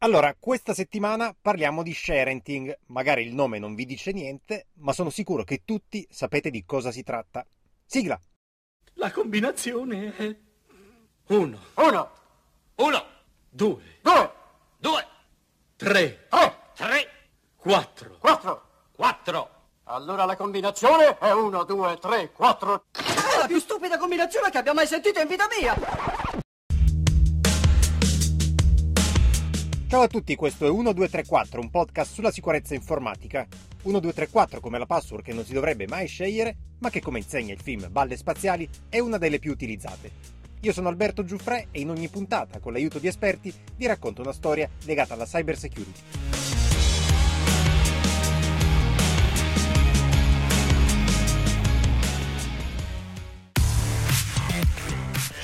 Allora, questa settimana parliamo di sharenting. Magari il nome non vi dice niente, ma sono sicuro che tutti sapete di cosa si tratta. Sigla! La combinazione è... Uno. Uno, Uno. Due. due, Due. Tre. tre, Tre. Quattro. quattro. Quattro. Allora la combinazione è uno, due, tre, quattro. È la più stupida combinazione che abbia mai sentito in vita mia! Ciao a tutti, questo è 1234, un podcast sulla sicurezza informatica. 1234 come la password che non si dovrebbe mai scegliere, ma che come insegna il film Balle Spaziali è una delle più utilizzate. Io sono Alberto Giuffre e in ogni puntata, con l'aiuto di esperti, vi racconto una storia legata alla cyber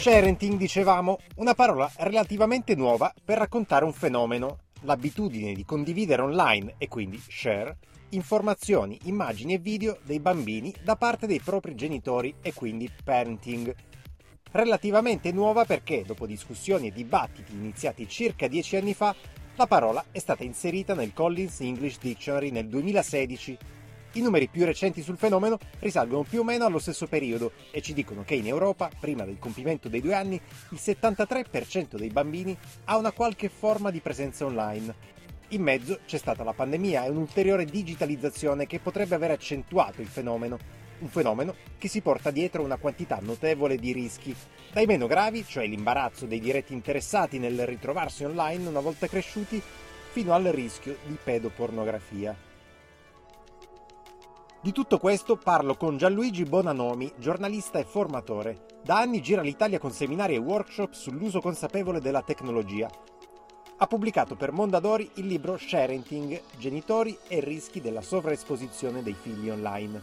Sharenting, dicevamo, una parola relativamente nuova per raccontare un fenomeno, l'abitudine di condividere online e quindi share informazioni, immagini e video dei bambini da parte dei propri genitori e quindi parenting. Relativamente nuova perché, dopo discussioni e dibattiti iniziati circa dieci anni fa, la parola è stata inserita nel Collins English Dictionary nel 2016. I numeri più recenti sul fenomeno risalgono più o meno allo stesso periodo e ci dicono che in Europa, prima del compimento dei due anni, il 73% dei bambini ha una qualche forma di presenza online. In mezzo c'è stata la pandemia e un'ulteriore digitalizzazione che potrebbe aver accentuato il fenomeno. Un fenomeno che si porta dietro una quantità notevole di rischi, dai meno gravi, cioè l'imbarazzo dei diretti interessati nel ritrovarsi online una volta cresciuti, fino al rischio di pedopornografia. Di tutto questo parlo con Gianluigi Bonanomi, giornalista e formatore. Da anni gira l'Italia con seminari e workshop sull'uso consapevole della tecnologia. Ha pubblicato per Mondadori il libro Sharenting, genitori e rischi della sovraesposizione dei figli online.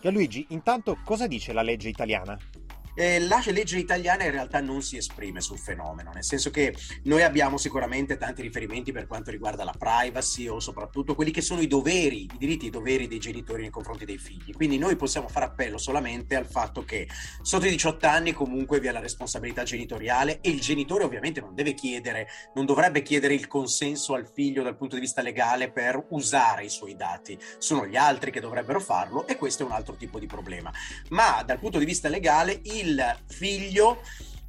Gianluigi, intanto cosa dice la legge italiana? Eh, la legge italiana in realtà non si esprime sul fenomeno, nel senso che noi abbiamo sicuramente tanti riferimenti per quanto riguarda la privacy o soprattutto quelli che sono i doveri, i diritti e i doveri dei genitori nei confronti dei figli. Quindi noi possiamo fare appello solamente al fatto che sotto i 18 anni comunque vi è la responsabilità genitoriale e il genitore ovviamente non deve chiedere, non dovrebbe chiedere il consenso al figlio dal punto di vista legale per usare i suoi dati. Sono gli altri che dovrebbero farlo e questo è un altro tipo di problema. Ma dal punto di vista legale il figlio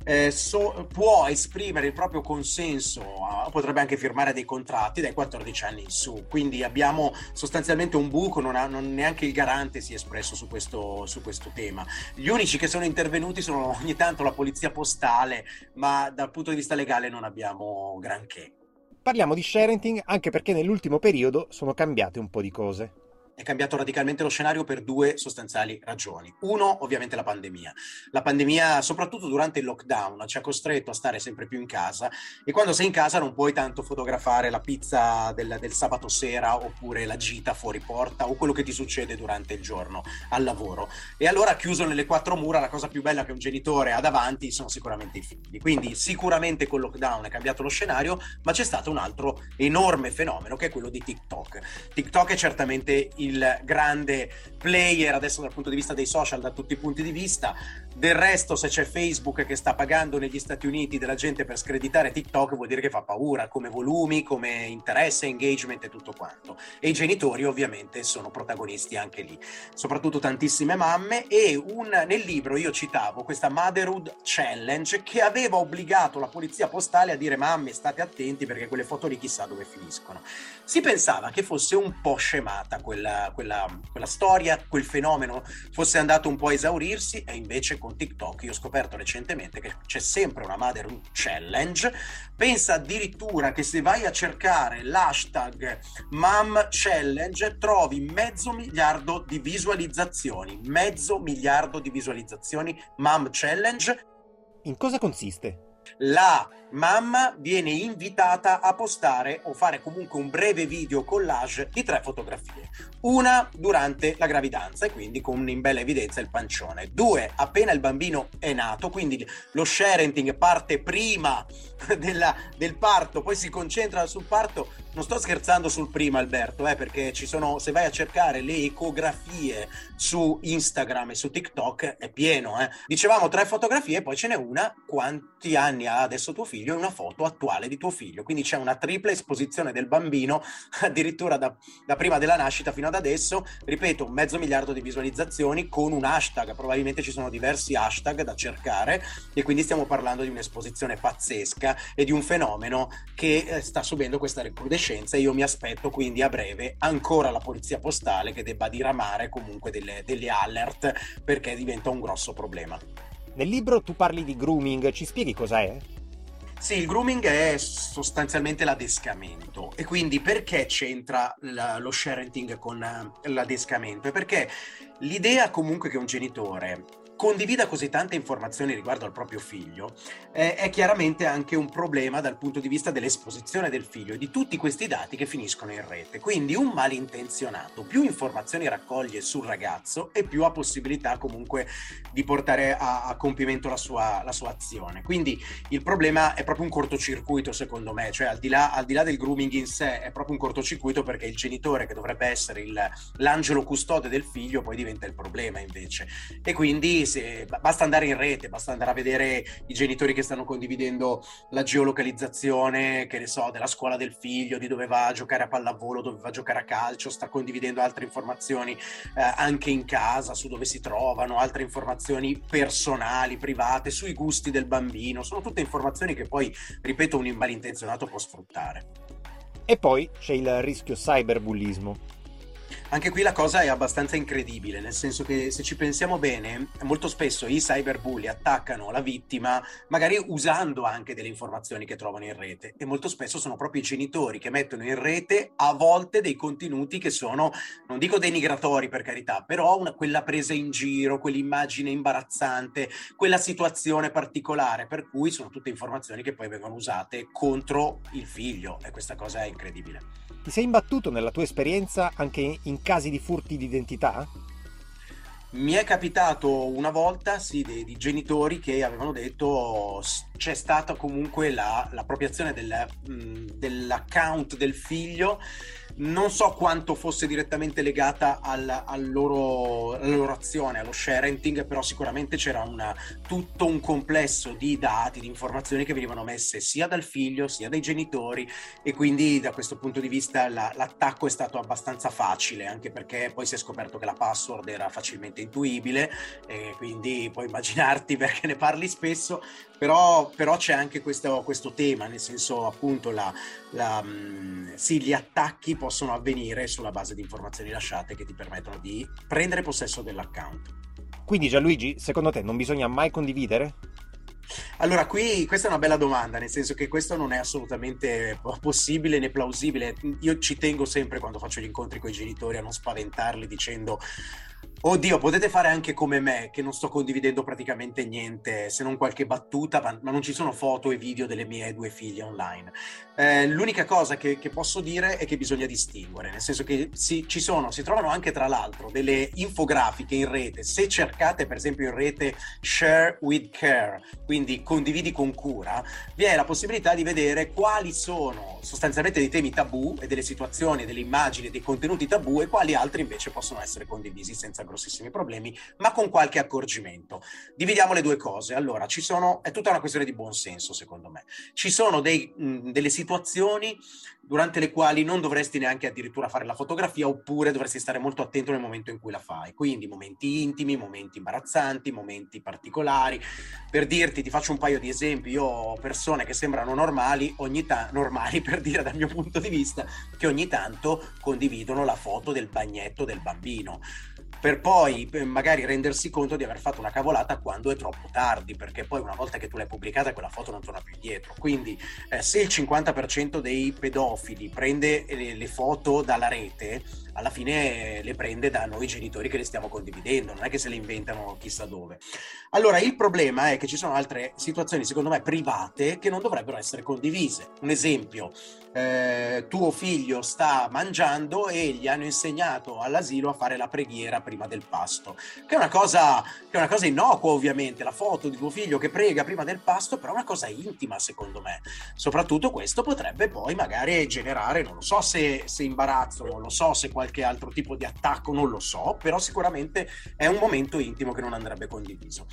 eh, so, può esprimere il proprio consenso, potrebbe anche firmare dei contratti dai 14 anni in su. Quindi abbiamo sostanzialmente un buco, non, ha, non neanche il garante si è espresso su questo, su questo, tema. Gli unici che sono intervenuti sono ogni tanto la polizia postale, ma dal punto di vista legale non abbiamo granché. Parliamo di sharenting anche perché nell'ultimo periodo sono cambiate un po' di cose è cambiato radicalmente lo scenario per due sostanziali ragioni. Uno, ovviamente la pandemia. La pandemia, soprattutto durante il lockdown, ci ha costretto a stare sempre più in casa e quando sei in casa non puoi tanto fotografare la pizza del, del sabato sera oppure la gita fuori porta o quello che ti succede durante il giorno al lavoro. E allora chiuso nelle quattro mura, la cosa più bella che un genitore ha davanti sono sicuramente i figli. Quindi sicuramente col lockdown è cambiato lo scenario, ma c'è stato un altro enorme fenomeno che è quello di TikTok. TikTok è certamente il il grande player adesso dal punto di vista dei social da tutti i punti di vista del resto se c'è Facebook che sta pagando negli Stati Uniti della gente per screditare TikTok vuol dire che fa paura come volumi come interesse engagement e tutto quanto. E i genitori ovviamente sono protagonisti anche lì. Soprattutto tantissime mamme e un, nel libro io citavo questa Motherhood Challenge che aveva obbligato la polizia postale a dire mamme state attenti perché quelle foto lì chissà dove finiscono. Si pensava che fosse un po' scemata quella, quella, quella storia, quel fenomeno fosse andato un po' a esaurirsi e invece con TikTok io ho scoperto recentemente che c'è sempre una Mother Challenge. Pensa addirittura che se vai a cercare l'hashtag Mom Challenge trovi mezzo miliardo di visualizzazioni, mezzo miliardo di visualizzazioni Mom Challenge. In cosa consiste? La mamma viene invitata a postare o fare comunque un breve video collage di tre fotografie. Una durante la gravidanza e quindi con in bella evidenza il pancione. Due, appena il bambino è nato, quindi lo sharenting parte prima della, del parto, poi si concentra sul parto. Non sto scherzando sul prima, Alberto, eh, perché ci sono, se vai a cercare le ecografie su Instagram e su TikTok, è pieno. Eh. Dicevamo tre fotografie poi ce n'è una. Quanti anni ha adesso tuo figlio? e una foto attuale di tuo figlio. Quindi c'è una tripla esposizione del bambino, addirittura da, da prima della nascita fino ad adesso. Ripeto, mezzo miliardo di visualizzazioni con un hashtag. Probabilmente ci sono diversi hashtag da cercare e quindi stiamo parlando di un'esposizione pazzesca e di un fenomeno che eh, sta subendo questa recrudescenza. Io mi aspetto quindi a breve ancora la polizia postale che debba diramare comunque delle, delle alert perché diventa un grosso problema. Nel libro tu parli di grooming, ci spieghi cos'è? Sì, il grooming è sostanzialmente l'adescamento e quindi perché c'entra la, lo sharenting con eh, l'adescamento? È perché l'idea comunque che un genitore condivida così tante informazioni riguardo al proprio figlio eh, è chiaramente anche un problema dal punto di vista dell'esposizione del figlio e di tutti questi dati che finiscono in rete. Quindi un malintenzionato più informazioni raccoglie sul ragazzo e più ha possibilità comunque di portare a, a compimento la sua, la sua, azione. Quindi il problema è proprio un cortocircuito secondo me, cioè al di, là, al di là del grooming in sé è proprio un cortocircuito perché il genitore che dovrebbe essere il, l'angelo custode del figlio poi diventa il problema invece. E quindi se, basta andare in rete, basta andare a vedere i genitori che stanno condividendo la geolocalizzazione, che ne so, della scuola del figlio, di dove va a giocare a pallavolo, dove va a giocare a calcio, sta condividendo altre informazioni eh, anche in casa su dove si trovano, altre informazioni personali, private, sui gusti del bambino, sono tutte informazioni che poi, ripeto, un malintenzionato può sfruttare. E poi c'è il rischio cyberbullismo anche qui la cosa è abbastanza incredibile, nel senso che se ci pensiamo bene, molto spesso i cyberbulli attaccano la vittima magari usando anche delle informazioni che trovano in rete e molto spesso sono proprio i genitori che mettono in rete a volte dei contenuti che sono, non dico denigratori per carità, però una, quella presa in giro, quell'immagine imbarazzante, quella situazione particolare, per cui sono tutte informazioni che poi vengono usate contro il figlio e questa cosa è incredibile. Ti sei imbattuto nella tua esperienza anche in casi di furti di identità? Mi è capitato una volta, sì, di, di genitori che avevano detto c'è stata comunque la, l'appropriazione del, mh, dell'account del figlio non so quanto fosse direttamente legata al, al loro, alla loro azione, allo sharenting, però sicuramente c'era una, tutto un complesso di dati, di informazioni che venivano messe sia dal figlio sia dai genitori e quindi da questo punto di vista la, l'attacco è stato abbastanza facile, anche perché poi si è scoperto che la password era facilmente intuibile quindi puoi immaginarti perché ne parli spesso, però, però c'è anche questo, questo, tema, nel senso appunto la, la, sì, gli attacchi possono avvenire sulla base di informazioni lasciate che ti permettono di prendere possesso dell'account. Quindi Gianluigi, secondo te non bisogna mai condividere? Allora, qui questa è una bella domanda, nel senso che questo non è assolutamente possibile né plausibile. Io ci tengo sempre quando faccio gli incontri con i genitori a non spaventarli dicendo Oddio, potete fare anche come me, che non sto condividendo praticamente niente, se non qualche battuta, ma, non ci sono foto e video delle mie due figlie online. Eh, l'unica cosa che, che, posso dire è che bisogna distinguere, nel senso che si, ci sono, si trovano anche tra l'altro delle infografiche in rete. Se cercate per esempio in rete share with care, quindi condividi con cura, vi è la possibilità di vedere quali sono sostanzialmente dei temi tabù e delle situazioni, delle immagini, dei contenuti tabù e quali altri invece possono essere condivisi senza grossissimi problemi, ma con qualche accorgimento. Dividiamo le due cose. Allora, ci sono, è tutta una questione di buonsenso, secondo me. Ci sono dei, mh, delle situazioni durante le quali non dovresti neanche addirittura fare la fotografia oppure dovresti stare molto attento nel momento in cui la fai. Quindi momenti intimi, momenti imbarazzanti, momenti particolari. Per dirti, ti faccio un paio di esempi, io ho persone che sembrano normali, ogni ta- normali per dire dal mio punto di vista, che ogni tanto condividono la foto del bagnetto del bambino per poi eh, magari rendersi conto di aver fatto una cavolata quando è troppo tardi, perché poi una volta che tu l'hai pubblicata quella foto non torna più indietro. Quindi eh, se il 50% dei pedofili pedofili, prende le, le foto dalla rete, alla fine le prende da noi genitori che le stiamo condividendo, non è che se le inventano chissà dove. Allora, il problema è che ci sono altre situazioni, secondo me, private che non dovrebbero essere condivise. Un esempio, eh, tuo figlio sta mangiando e gli hanno insegnato all'asilo a fare la preghiera prima del pasto, che è una cosa, che è una cosa innocua ovviamente, la foto di tuo figlio che prega prima del pasto, però è una cosa intima secondo me. Soprattutto questo potrebbe poi magari generare, non lo so se, se imbarazzo, non lo so se qualche altro tipo di attacco, non lo so, però sicuramente è un momento intimo che non andrebbe condiviso.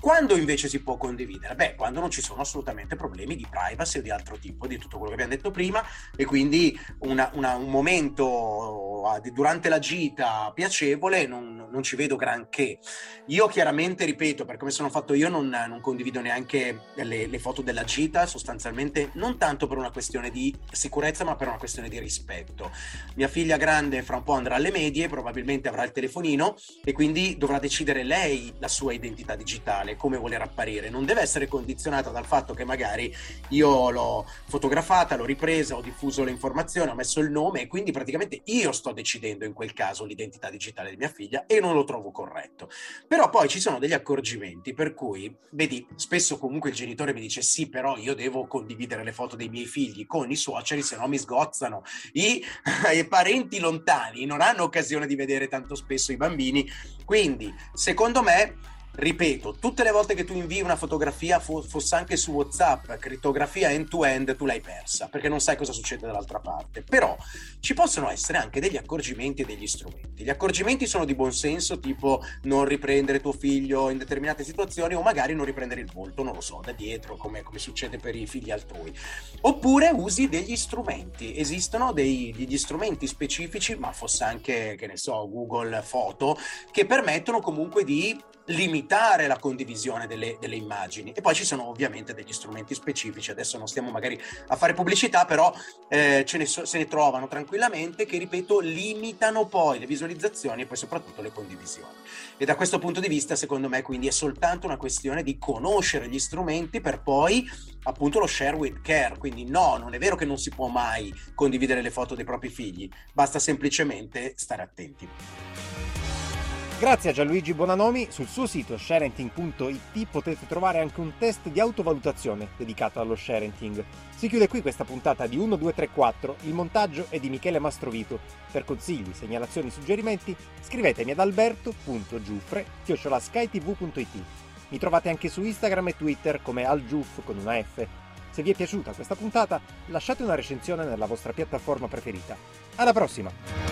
Quando invece si può condividere? Beh, quando non ci sono assolutamente problemi di privacy o di altro tipo, di tutto quello che abbiamo detto prima, e quindi una, una, un momento durante la gita piacevole non, non, ci vedo granché. Io chiaramente, ripeto, per come sono fatto io, non, non condivido neanche le, le, foto della gita, sostanzialmente non tanto per una questione di sicurezza, ma per una questione di rispetto. Mia figlia grande fra un po' andrà alle medie, probabilmente avrà il telefonino e quindi dovrà decidere lei la sua identità digitale, come voler apparire. Non deve essere condizionata dal fatto che magari io l'ho fotografata, l'ho ripresa, ho diffuso le informazioni, ho messo il nome e quindi praticamente io sto decidendo in quel caso l'identità digitale di mia figlia e non lo trovo corretto. Però poi ci sono degli accorgimenti per cui, vedi, spesso comunque il genitore mi dice sì, però io devo condividere le foto dei miei figli con i suoceri, se no mi sgozzano. I, I parenti lontani non hanno occasione di vedere tanto spesso i bambini, quindi secondo me ripeto, tutte le volte che tu invii una fotografia, fosse anche su WhatsApp, crittografia end-to-end, tu l'hai persa, perché non sai cosa succede dall'altra parte. Però ci possono essere anche degli accorgimenti e degli strumenti. Gli accorgimenti sono di buon senso, tipo non riprendere tuo figlio in determinate situazioni o magari non riprendere il volto, non lo so, da dietro, come, come succede per i figli altrui. Oppure usi degli strumenti. Esistono dei, degli strumenti specifici, ma fosse anche, che ne so, Google Foto, che permettono comunque di limitare la condivisione delle, delle, immagini. E poi ci sono ovviamente degli strumenti specifici, adesso non stiamo magari a fare pubblicità, però eh, ne so, se ne trovano tranquillamente che, ripeto, limitano poi le visualizzazioni e poi soprattutto le condivisioni. E da questo punto di vista, secondo me, quindi è soltanto una questione di conoscere gli strumenti per poi appunto lo share with care. Quindi no, non è vero che non si può mai condividere le foto dei propri figli, basta semplicemente stare attenti. Grazie a Gianluigi Bonanomi, sul suo sito sharenting.it potete trovare anche un test di autovalutazione dedicato allo sharenting. Si chiude qui questa puntata di 1, 2, 3, 4, il montaggio è di Michele Mastrovito. Per consigli, segnalazioni, suggerimenti scrivetemi ad alberto.giuffre.skytv.it. Mi trovate anche su Instagram e Twitter come algiuff con una F. Se vi è piaciuta questa puntata, lasciate una recensione nella vostra piattaforma preferita. Alla prossima!